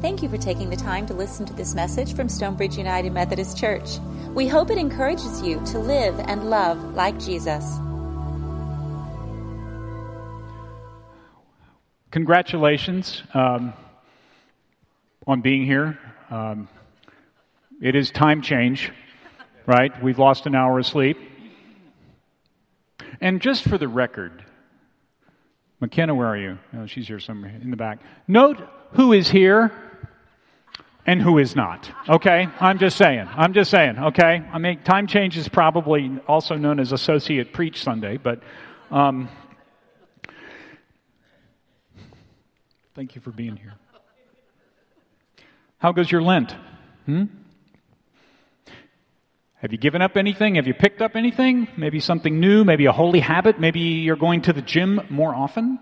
Thank you for taking the time to listen to this message from Stonebridge United Methodist Church. We hope it encourages you to live and love like Jesus. Congratulations um, on being here. Um, it is time change, right? We've lost an hour of sleep. And just for the record, McKenna, where are you? Oh, she's here somewhere in the back. Note who is here and who is not. Okay? I'm just saying. I'm just saying. Okay? I mean, time change is probably also known as Associate Preach Sunday, but um, thank you for being here. How goes your Lent? Hmm? Have you given up anything? Have you picked up anything? Maybe something new, maybe a holy habit, maybe you're going to the gym more often?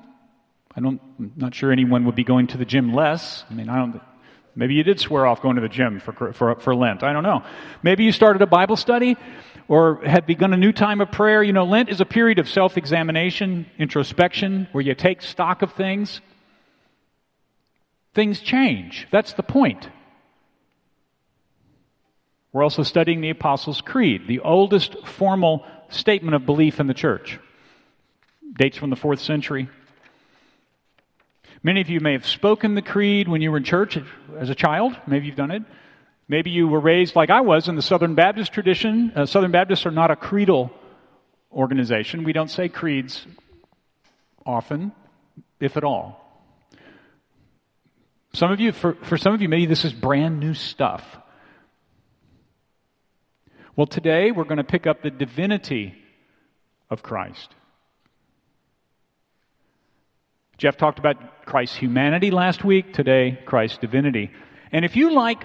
I don't, I'm not sure anyone would be going to the gym less. I mean, I don't, maybe you did swear off going to the gym for, for, for Lent. I don't know. Maybe you started a Bible study or had begun a new time of prayer. You know, Lent is a period of self-examination, introspection, where you take stock of things. Things change. That's the point. We're also studying the Apostles' Creed, the oldest formal statement of belief in the church. Dates from the fourth century. Many of you may have spoken the creed when you were in church as a child. Maybe you've done it. Maybe you were raised like I was in the Southern Baptist tradition. Uh, Southern Baptists are not a creedal organization. We don't say creeds often, if at all. Some of you, for, for some of you, maybe this is brand new stuff. Well, today we're going to pick up the divinity of Christ. Jeff talked about Christ's humanity last week, today, Christ's divinity. And if you like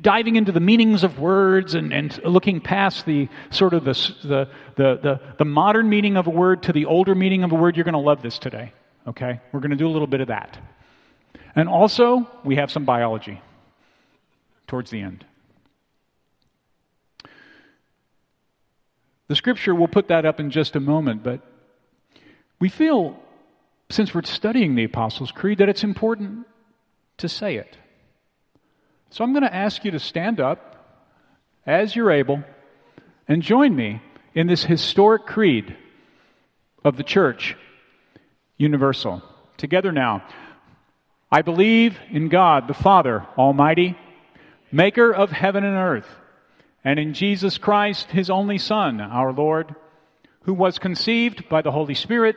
diving into the meanings of words and, and looking past the sort of the, the, the, the, modern meaning of a word to the older meaning of a word, you're going to love this today. Okay? We're going to do a little bit of that. And also, we have some biology towards the end. The scripture, we'll put that up in just a moment, but we feel, since we're studying the Apostles' Creed, that it's important to say it. So I'm going to ask you to stand up as you're able and join me in this historic creed of the church universal. Together now. I believe in God, the Father Almighty, maker of heaven and earth and in Jesus Christ, his only Son, our Lord, who was conceived by the Holy Spirit,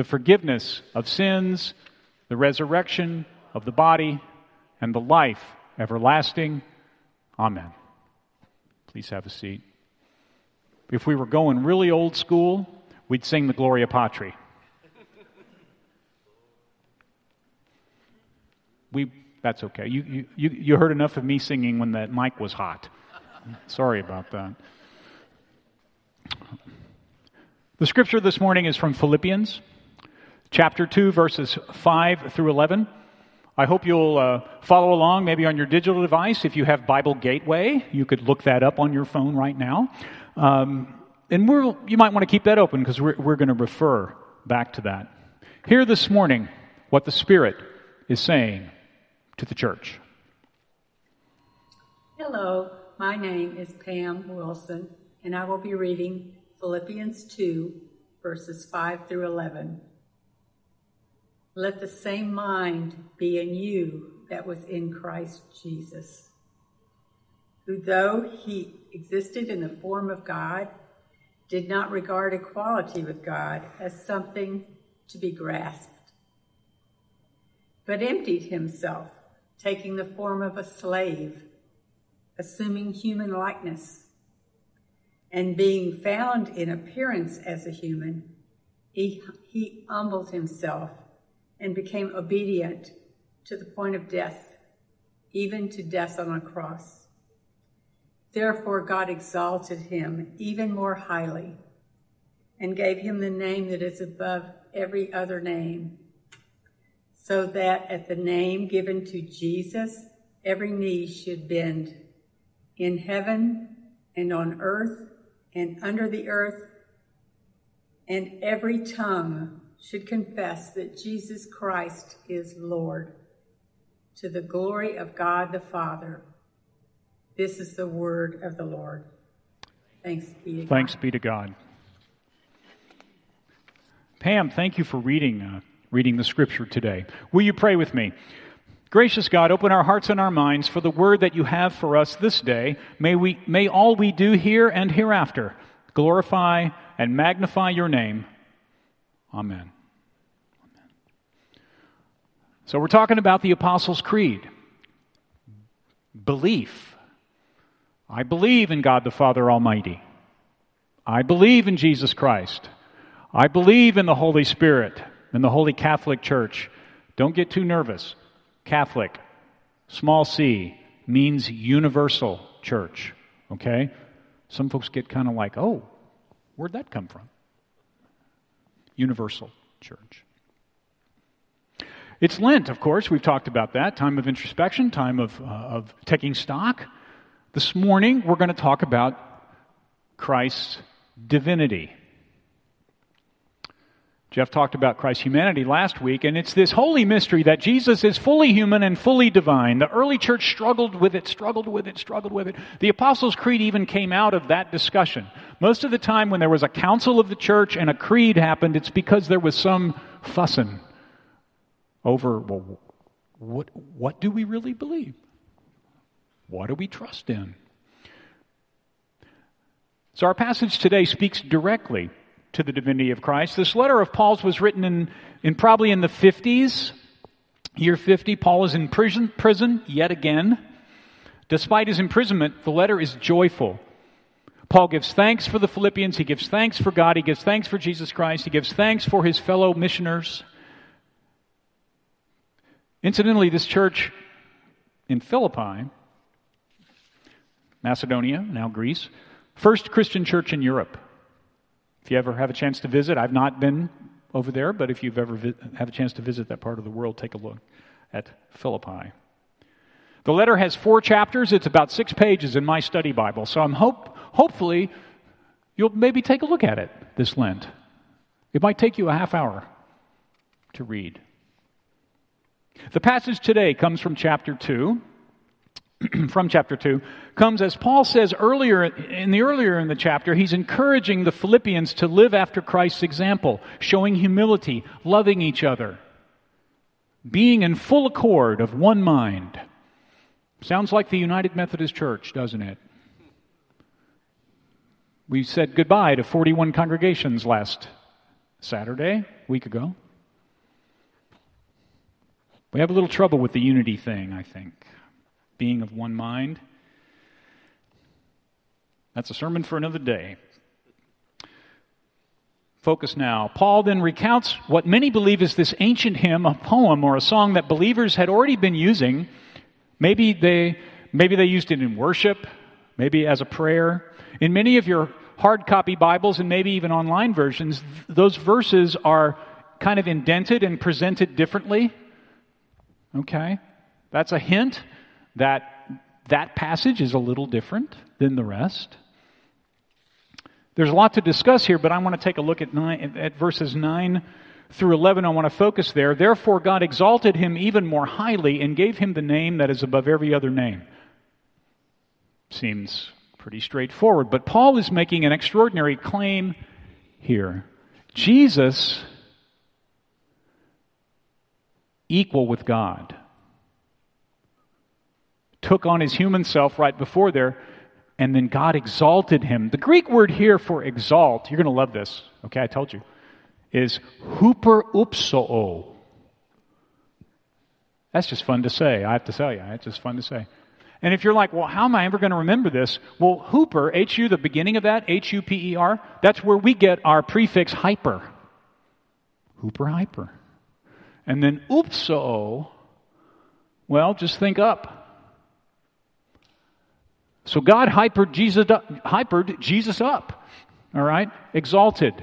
the forgiveness of sins, the resurrection of the body, and the life everlasting. Amen. Please have a seat. If we were going really old school, we'd sing the Gloria Patri. We, that's okay. You, you, you heard enough of me singing when that mic was hot. Sorry about that. The scripture this morning is from Philippians, chapter 2, verses 5 through 11. I hope you'll uh, follow along, maybe on your digital device. If you have Bible Gateway, you could look that up on your phone right now. Um, and you might want to keep that open because we're, we're going to refer back to that. Hear this morning what the Spirit is saying to the church. Hello. My name is Pam Wilson, and I will be reading Philippians 2, verses 5 through 11. Let the same mind be in you that was in Christ Jesus, who, though he existed in the form of God, did not regard equality with God as something to be grasped, but emptied himself, taking the form of a slave assuming human likeness. And being found in appearance as a human, he, he humbled himself and became obedient to the point of death, even to death on a cross. Therefore, God exalted him even more highly and gave him the name that is above every other name, so that at the name given to Jesus, every knee should bend in heaven and on earth and under the earth, and every tongue should confess that Jesus Christ is Lord to the glory of God the Father. This is the word of the Lord. Thanks be to Thanks God. be to God. Pam, thank you for reading uh, reading the scripture today. Will you pray with me? Gracious God, open our hearts and our minds for the word that you have for us this day. May we may all we do here and hereafter glorify and magnify your name. Amen. So we're talking about the Apostles' Creed. Belief. I believe in God the Father Almighty. I believe in Jesus Christ. I believe in the Holy Spirit and the Holy Catholic Church. Don't get too nervous. Catholic, small c, means universal church. Okay? Some folks get kind of like, oh, where'd that come from? Universal church. It's Lent, of course. We've talked about that. Time of introspection, time of, uh, of taking stock. This morning, we're going to talk about Christ's divinity. Jeff talked about Christ's humanity last week, and it's this holy mystery that Jesus is fully human and fully divine. The early church struggled with it, struggled with it, struggled with it. The Apostles' Creed even came out of that discussion. Most of the time when there was a council of the church and a creed happened, it's because there was some fussing over, well, what, what do we really believe? What do we trust in? So our passage today speaks directly to the divinity of Christ. This letter of Paul's was written in, in probably in the 50s, year 50. Paul is in prison, prison yet again. Despite his imprisonment, the letter is joyful. Paul gives thanks for the Philippians. He gives thanks for God. He gives thanks for Jesus Christ. He gives thanks for his fellow missioners. Incidentally, this church in Philippi, Macedonia, now Greece, first Christian church in Europe. If you ever have a chance to visit, I've not been over there, but if you've ever vi- have a chance to visit that part of the world, take a look at Philippi. The letter has four chapters. It's about six pages in my study Bible. So I'm hope, hopefully you'll maybe take a look at it this Lent. It might take you a half hour to read. The passage today comes from chapter 2. from chapter 2 comes as Paul says earlier in the earlier in the chapter he's encouraging the Philippians to live after Christ's example showing humility loving each other being in full accord of one mind. Sounds like the United Methodist Church doesn't it? We said goodbye to 41 congregations last Saturday week ago. We have a little trouble with the unity thing, I think. Being of one mind. That's a sermon for another day. Focus now. Paul then recounts what many believe is this ancient hymn, a poem or a song that believers had already been using. Maybe they, maybe they used it in worship, maybe as a prayer. In many of your hard copy Bibles and maybe even online versions, those verses are kind of indented and presented differently. Okay? That's a hint that that passage is a little different than the rest. There's a lot to discuss here, but I want to take a look at, nine, at verses 9 through 11. I want to focus there. Therefore, God exalted him even more highly and gave him the name that is above every other name. Seems pretty straightforward, but Paul is making an extraordinary claim here. Jesus equal with God. Took on his human self right before there, and then God exalted him. The Greek word here for exalt, you're going to love this, okay, I told you, is huperoupsoo. That's just fun to say, I have to tell you. It's just fun to say. And if you're like, well, how am I ever going to remember this? Well, Hooper, H-U, the beginning of that, H-U-P-E-R, that's where we get our prefix hyper. Hooper hyper. And then oopso, well, just think up. So God hypered Jesus, hypered Jesus up. All right? Exalted.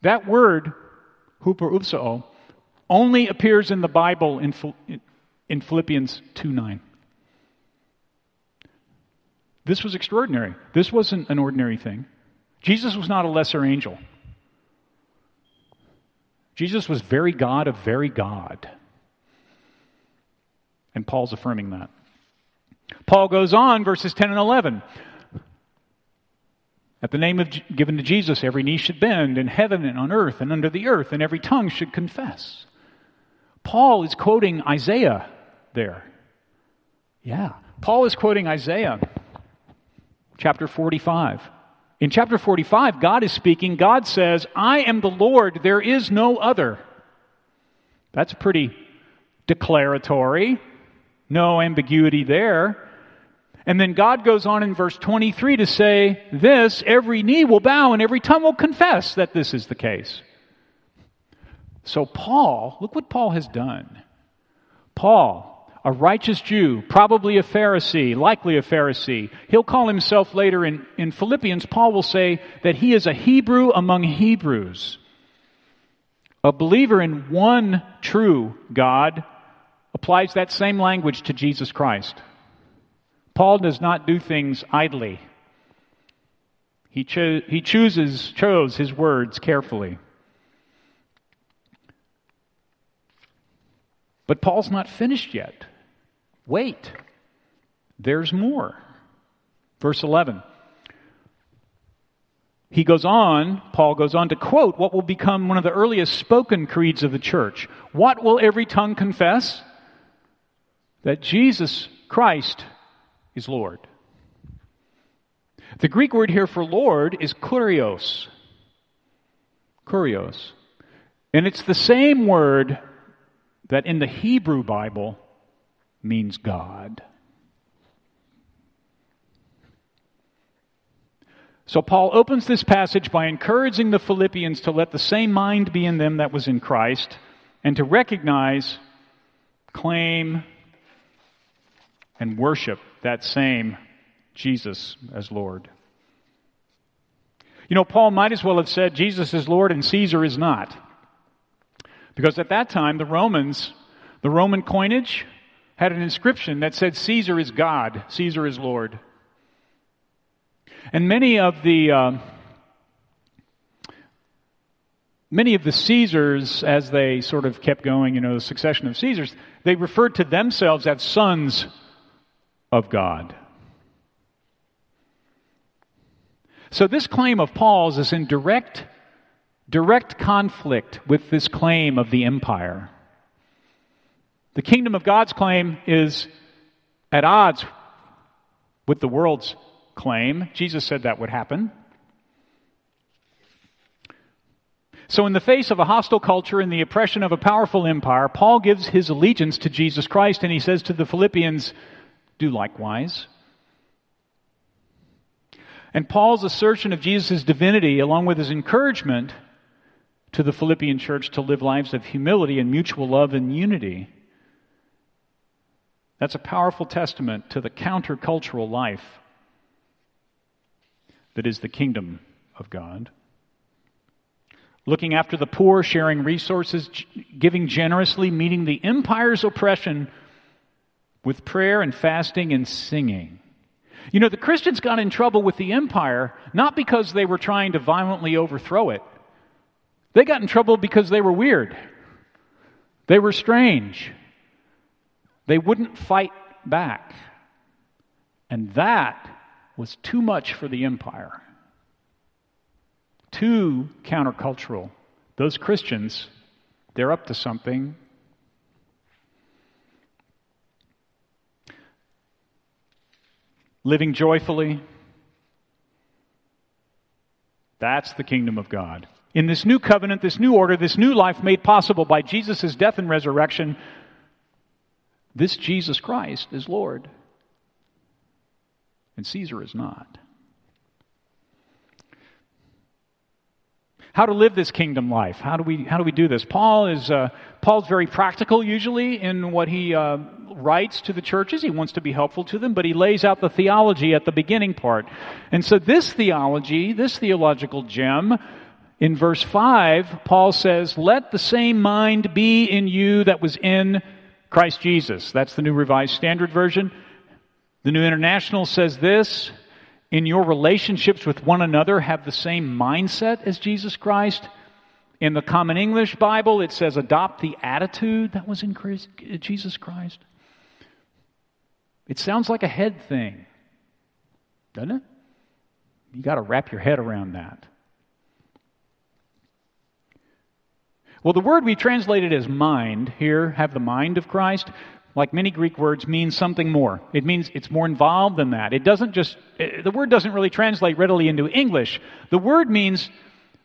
That word, huperoupsao, only appears in the Bible in, in Philippians 2 9. This was extraordinary. This wasn't an ordinary thing. Jesus was not a lesser angel. Jesus was very God of very God. And Paul's affirming that. Paul goes on, verses 10 and 11. At the name of, given to Jesus, every knee should bend in heaven and on earth and under the earth, and every tongue should confess. Paul is quoting Isaiah there. Yeah. Paul is quoting Isaiah chapter 45. In chapter 45, God is speaking. God says, I am the Lord, there is no other. That's pretty declaratory. No ambiguity there. And then God goes on in verse 23 to say, This, every knee will bow and every tongue will confess that this is the case. So, Paul, look what Paul has done. Paul, a righteous Jew, probably a Pharisee, likely a Pharisee, he'll call himself later in, in Philippians, Paul will say that he is a Hebrew among Hebrews, a believer in one true God applies that same language to Jesus Christ. Paul does not do things idly. He, cho- he chooses, chose his words carefully. But Paul's not finished yet. Wait. There's more. Verse 11. He goes on, Paul goes on to quote what will become one of the earliest spoken creeds of the church. What will every tongue confess? That Jesus Christ is Lord. The Greek word here for Lord is kurios. Kurios. And it's the same word that in the Hebrew Bible means God. So Paul opens this passage by encouraging the Philippians to let the same mind be in them that was in Christ and to recognize, claim, and worship that same Jesus as Lord. You know, Paul might as well have said Jesus is Lord and Caesar is not. Because at that time, the Romans, the Roman coinage, had an inscription that said Caesar is God, Caesar is Lord. And many of the uh, many of the Caesars, as they sort of kept going, you know, the succession of Caesars, they referred to themselves as sons of God. So this claim of Paul's is in direct, direct conflict with this claim of the empire. The kingdom of God's claim is at odds with the world's claim. Jesus said that would happen. So, in the face of a hostile culture and the oppression of a powerful empire, Paul gives his allegiance to Jesus Christ and he says to the Philippians, do likewise. And Paul's assertion of Jesus' divinity, along with his encouragement to the Philippian church to live lives of humility and mutual love and unity, that's a powerful testament to the countercultural life that is the kingdom of God. Looking after the poor, sharing resources, giving generously, meeting the empire's oppression with prayer and fasting and singing. You know, the Christians got in trouble with the empire not because they were trying to violently overthrow it. They got in trouble because they were weird. They were strange. They wouldn't fight back. And that was too much for the empire. Too countercultural. Those Christians, they're up to something living joyfully. That's the kingdom of God. In this new covenant, this new order, this new life made possible by Jesus' death and resurrection, this Jesus Christ is Lord. And Caesar is not. How to live this kingdom life? How do we how do we do this? Paul is uh, Paul's very practical usually in what he uh, writes to the churches. He wants to be helpful to them, but he lays out the theology at the beginning part. And so this theology, this theological gem, in verse 5, Paul says, Let the same mind be in you that was in Christ Jesus. That's the New Revised Standard Version. The New International says this in your relationships with one another, have the same mindset as Jesus Christ. In the Common English Bible, it says adopt the attitude that was in Christ, Jesus Christ. It sounds like a head thing, doesn't it? You got to wrap your head around that. Well, the word we translated as mind here, have the mind of Christ, like many Greek words, means something more. It means it's more involved than that. It doesn't just, eh, the word doesn't really translate readily into English. The word means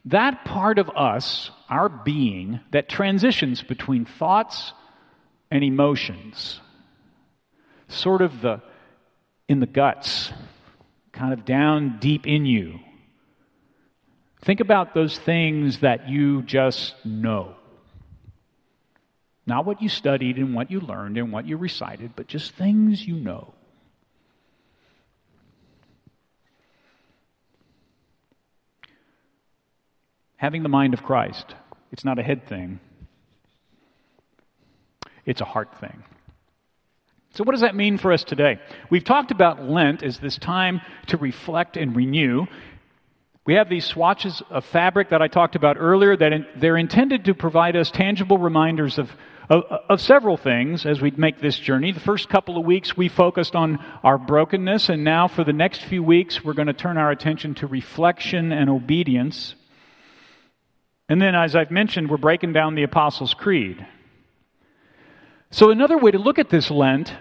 that part of us, our being, that transitions between thoughts and emotions. Sort of the, in the guts, kind of down deep in you. Think about those things that you just know. Not what you studied and what you learned and what you recited, but just things you know. Having the mind of Christ, it's not a head thing, it's a heart thing. So, what does that mean for us today? We've talked about Lent as this time to reflect and renew. We have these swatches of fabric that I talked about earlier that in, they're intended to provide us tangible reminders of, of, of, several things as we make this journey. The first couple of weeks we focused on our brokenness, and now for the next few weeks we're going to turn our attention to reflection and obedience. And then, as I've mentioned, we're breaking down the Apostles' Creed. So, another way to look at this Lent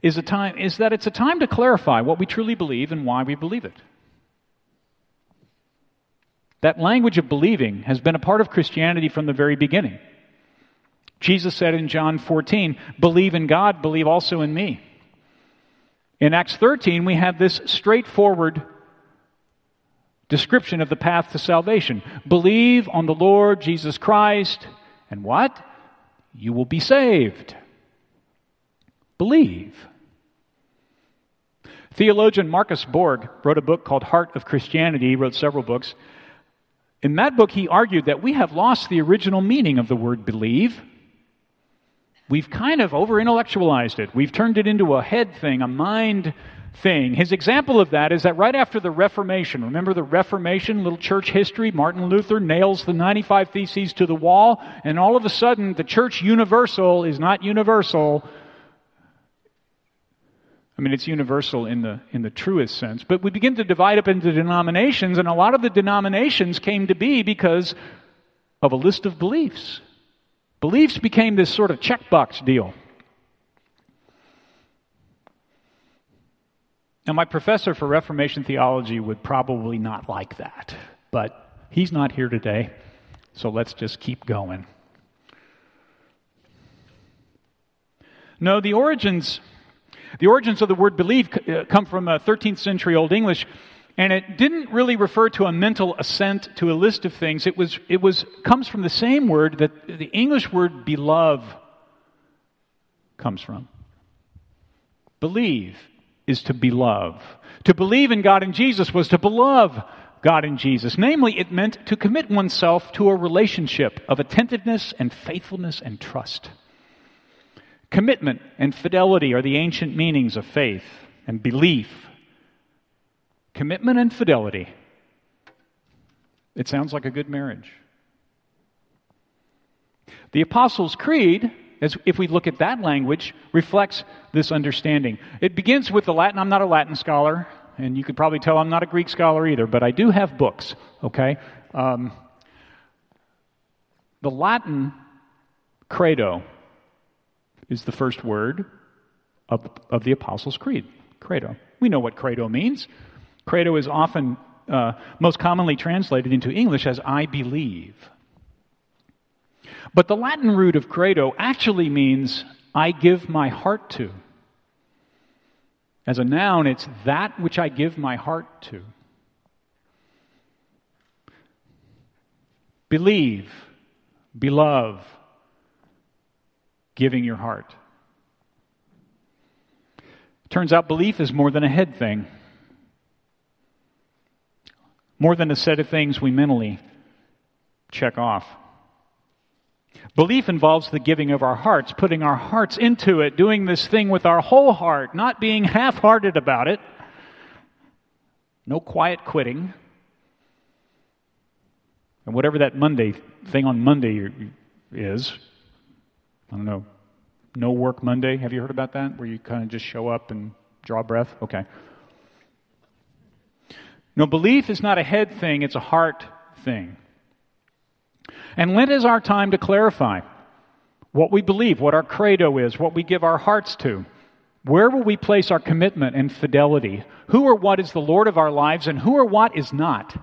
is, a time, is that it's a time to clarify what we truly believe and why we believe it. That language of believing has been a part of Christianity from the very beginning. Jesus said in John 14, Believe in God, believe also in me. In Acts 13, we have this straightforward description of the path to salvation. Believe on the Lord Jesus Christ, and what? You will be saved. Believe. Theologian Marcus Borg wrote a book called Heart of Christianity. He wrote several books. In that book, he argued that we have lost the original meaning of the word believe. We've kind of over intellectualized it. We've turned it into a head thing, a mind thing. His example of that is that right after the Reformation, remember the Reformation, little church history, Martin Luther nails the 95 Theses to the wall, and all of a sudden the church universal is not universal, I mean, it's universal in the, in the truest sense. But we begin to divide up into denominations, and a lot of the denominations came to be because of a list of beliefs. Beliefs became this sort of checkbox deal. Now, my professor for Reformation theology would probably not like that, but he's not here today, so let's just keep going. No, the origins the origins of the word believe uh, come from a 13th century Old English, and it didn't really refer to a mental assent to a list of things. It was, it was, comes from the same word that the English word beloved comes from. Believe is to beloved. To believe in God and Jesus was to beloved God and Jesus. Namely, it meant to commit oneself to a relationship of attentiveness and faithfulness and trust. Commitment and fidelity are the ancient meanings of faith and belief. Commitment and fidelity. It sounds like a good marriage. The Apostles' Creed, as if we look at that language, reflects this understanding. It begins with the Latin. I'm not a Latin scholar, and you could probably tell I'm not a Greek scholar either, but I do have books, okay? Um, the Latin credo is the first word of, of the Apostles' Creed, credo. We know what credo means. Credo is often, uh, most commonly translated into English as I believe. But the Latin root of credo actually means I give my heart to. As a noun, it's that which I give my heart to. believe, beloved, giving your heart. Turns out belief is more than a head thing, more than a set of things we mentally check off. Belief involves the giving of our hearts, putting our hearts into it, doing this thing with our whole heart, not being half hearted about it. No quiet quitting. And whatever that Monday thing on Monday is, I don't know, no work Monday. Have you heard about that? Where you kind of just show up and draw breath? Okay. No, belief is not a head thing, it's a heart thing. And Lent is our time to clarify what we believe, what our credo is, what we give our hearts to. Where will we place our commitment and fidelity? Who or what is the Lord of our lives and who or what is not?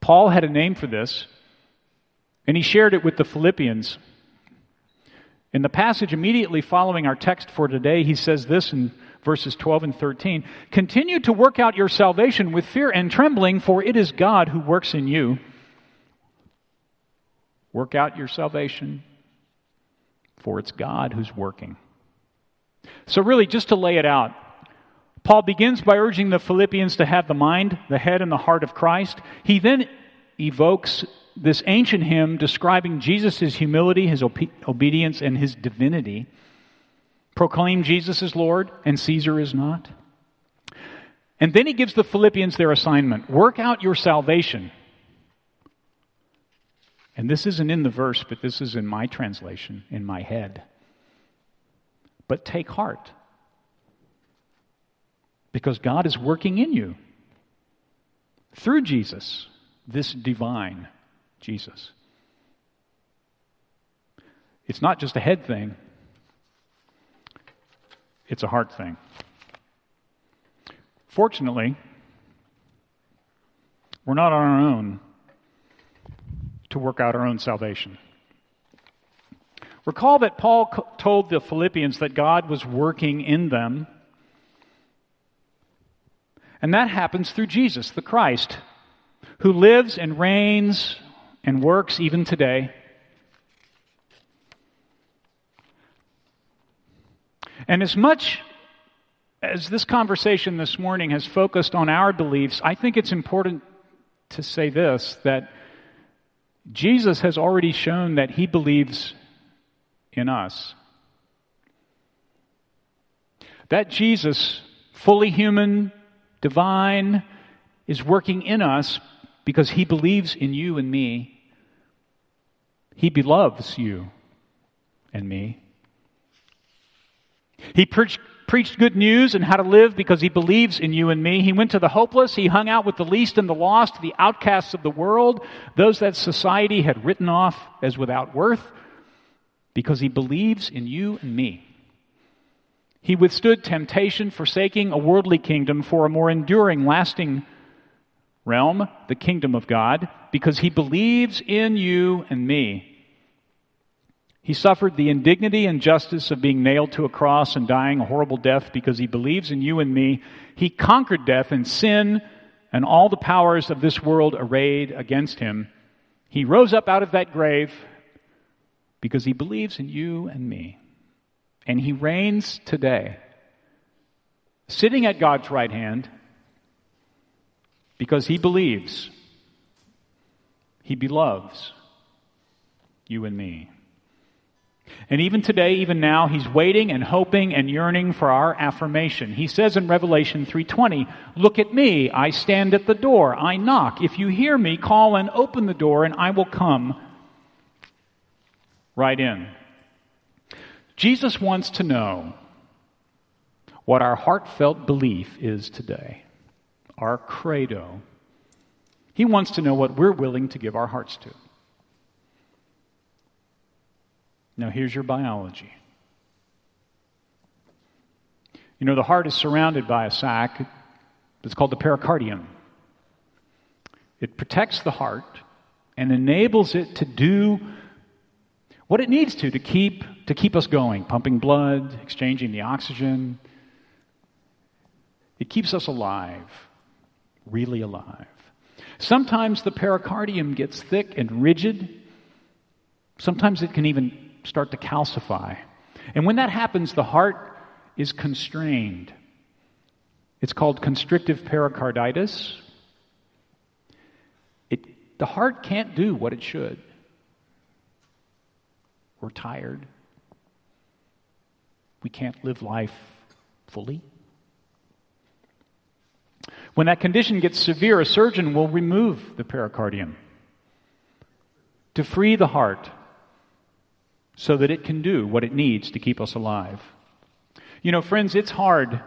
Paul had a name for this, and he shared it with the Philippians. In the passage immediately following our text for today, he says this in verses 12 and 13 Continue to work out your salvation with fear and trembling, for it is God who works in you Work out your salvation, for it's God who's working. So, really, just to lay it out, Paul begins by urging the Philippians to have the mind, the head, and the heart of Christ. He then evokes this ancient hymn describing Jesus' humility, his obedience, and his divinity. Proclaim Jesus is Lord and Caesar is not. And then he gives the Philippians their assignment work out your salvation and this isn't in the verse, but this is in my translation, in my head. But take heart. Because God is working in you through Jesus, this divine Jesus. It's not just a head thing, it's a heart thing. Fortunately, we're not on our own to work out our own salvation. Recall that Paul told the Philippians that God was working in them. And that happens through Jesus, the Christ, who lives and reigns and works even today. And as much as this conversation this morning has focused on our beliefs, I think it's important to say this that Jesus has already shown that he believes in us. That Jesus, fully human, divine, is working in us because he believes in you and me. He beloves you and me. He preached preached good news and how to live because he believes in you and me. He went to the hopeless. He hung out with the least and the lost, the outcasts of the world, those that society had written off as without worth because he believes in you and me. He withstood temptation, forsaking a worldly kingdom for a more enduring, lasting realm, the kingdom of God, because he believes in you and me. He suffered the indignity and justice of being nailed to a cross and dying a horrible death because he believes in you and me. He conquered death and sin and all the powers of this world arrayed against him. He rose up out of that grave because he believes in you and me. And he reigns today, sitting at God's right hand because he believes, he beloves you and me. And even today, even now, he's waiting and hoping and yearning for our affirmation. He says in Revelation 3:20, "Look at me, I stand at the door, I knock. If you hear me, call and open the door and I will come right in." Jesus wants to know what our heartfelt belief is today. Our credo. He wants to know what we're willing to give our hearts to. Now, here's your biology. You know, the heart is surrounded by a sac that's called the pericardium. It protects the heart and enables it to do what it needs to to keep, to keep us going, pumping blood, exchanging the oxygen. It keeps us alive, really alive. Sometimes the pericardium gets thick and rigid. Sometimes it can even start to calcify. And when that happens, the heart is constrained. It's called constrictive pericarditis. It, the heart can't do what it should. We're tired. We can't live life fully. When that condition gets severe, a surgeon will remove the pericardium to free the heart so that it can do what it needs to keep us alive. You know, friends, it's hard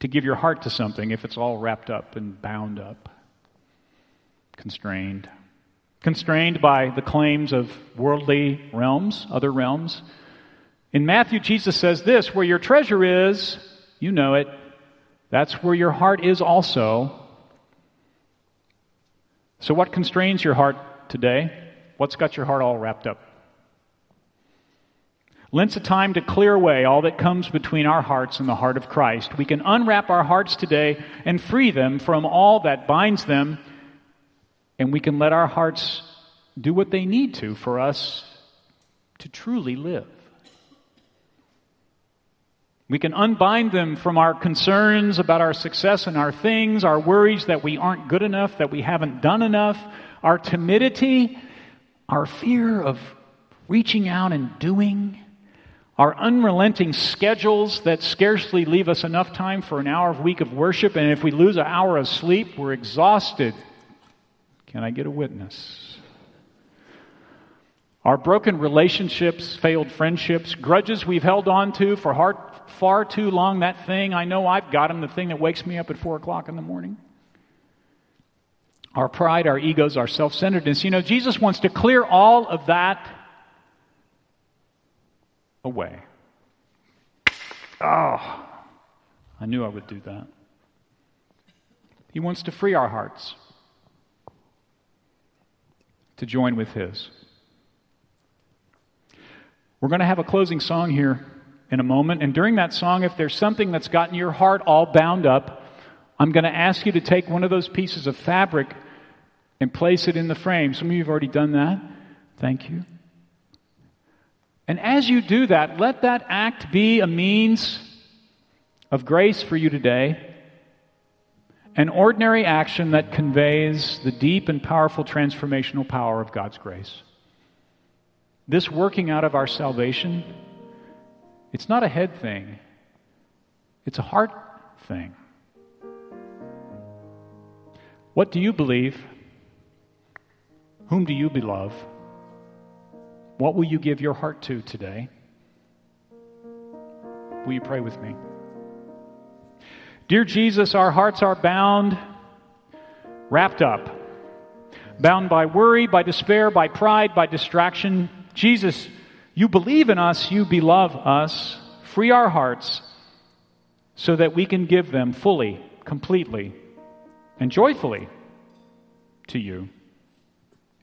to give your heart to something if it's all wrapped up and bound up, constrained. Constrained by the claims of worldly realms, other realms. In Matthew, Jesus says this where your treasure is, you know it, that's where your heart is also. So, what constrains your heart today? What's got your heart all wrapped up? Lent's a time to clear away all that comes between our hearts and the heart of Christ. We can unwrap our hearts today and free them from all that binds them, and we can let our hearts do what they need to for us to truly live. We can unbind them from our concerns about our success and our things, our worries that we aren't good enough, that we haven't done enough, our timidity, our fear of reaching out and doing our unrelenting schedules that scarcely leave us enough time for an hour of week of worship, and if we lose an hour of sleep, we're exhausted. Can I get a witness? Our broken relationships, failed friendships, grudges we've held on to for far, far too long, that thing, I know I've got him, the thing that wakes me up at 4 o'clock in the morning. Our pride, our egos, our self centeredness. You know, Jesus wants to clear all of that away. Oh, I knew I would do that. He wants to free our hearts to join with His. We're going to have a closing song here in a moment, and during that song, if there's something that's gotten your heart all bound up, I'm going to ask you to take one of those pieces of fabric and place it in the frame. Some of you have already done that. Thank you. And as you do that, let that act be a means of grace for you today. An ordinary action that conveys the deep and powerful transformational power of God's grace. This working out of our salvation, it's not a head thing, it's a heart thing. What do you believe? Whom do you beloved? What will you give your heart to today? Will you pray with me? Dear Jesus, our hearts are bound, wrapped up, bound by worry, by despair, by pride, by distraction. Jesus, you believe in us, you beloved us. Free our hearts so that we can give them fully, completely, and joyfully to you.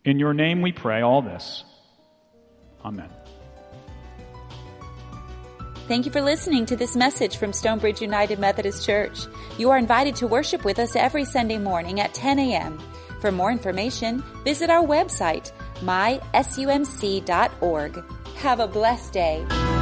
In your name we pray all this. Amen. Thank you for listening to this message from Stonebridge United Methodist Church. You are invited to worship with us every Sunday morning at 10 a.m. For more information, visit our website, mysumc.org. Have a blessed day.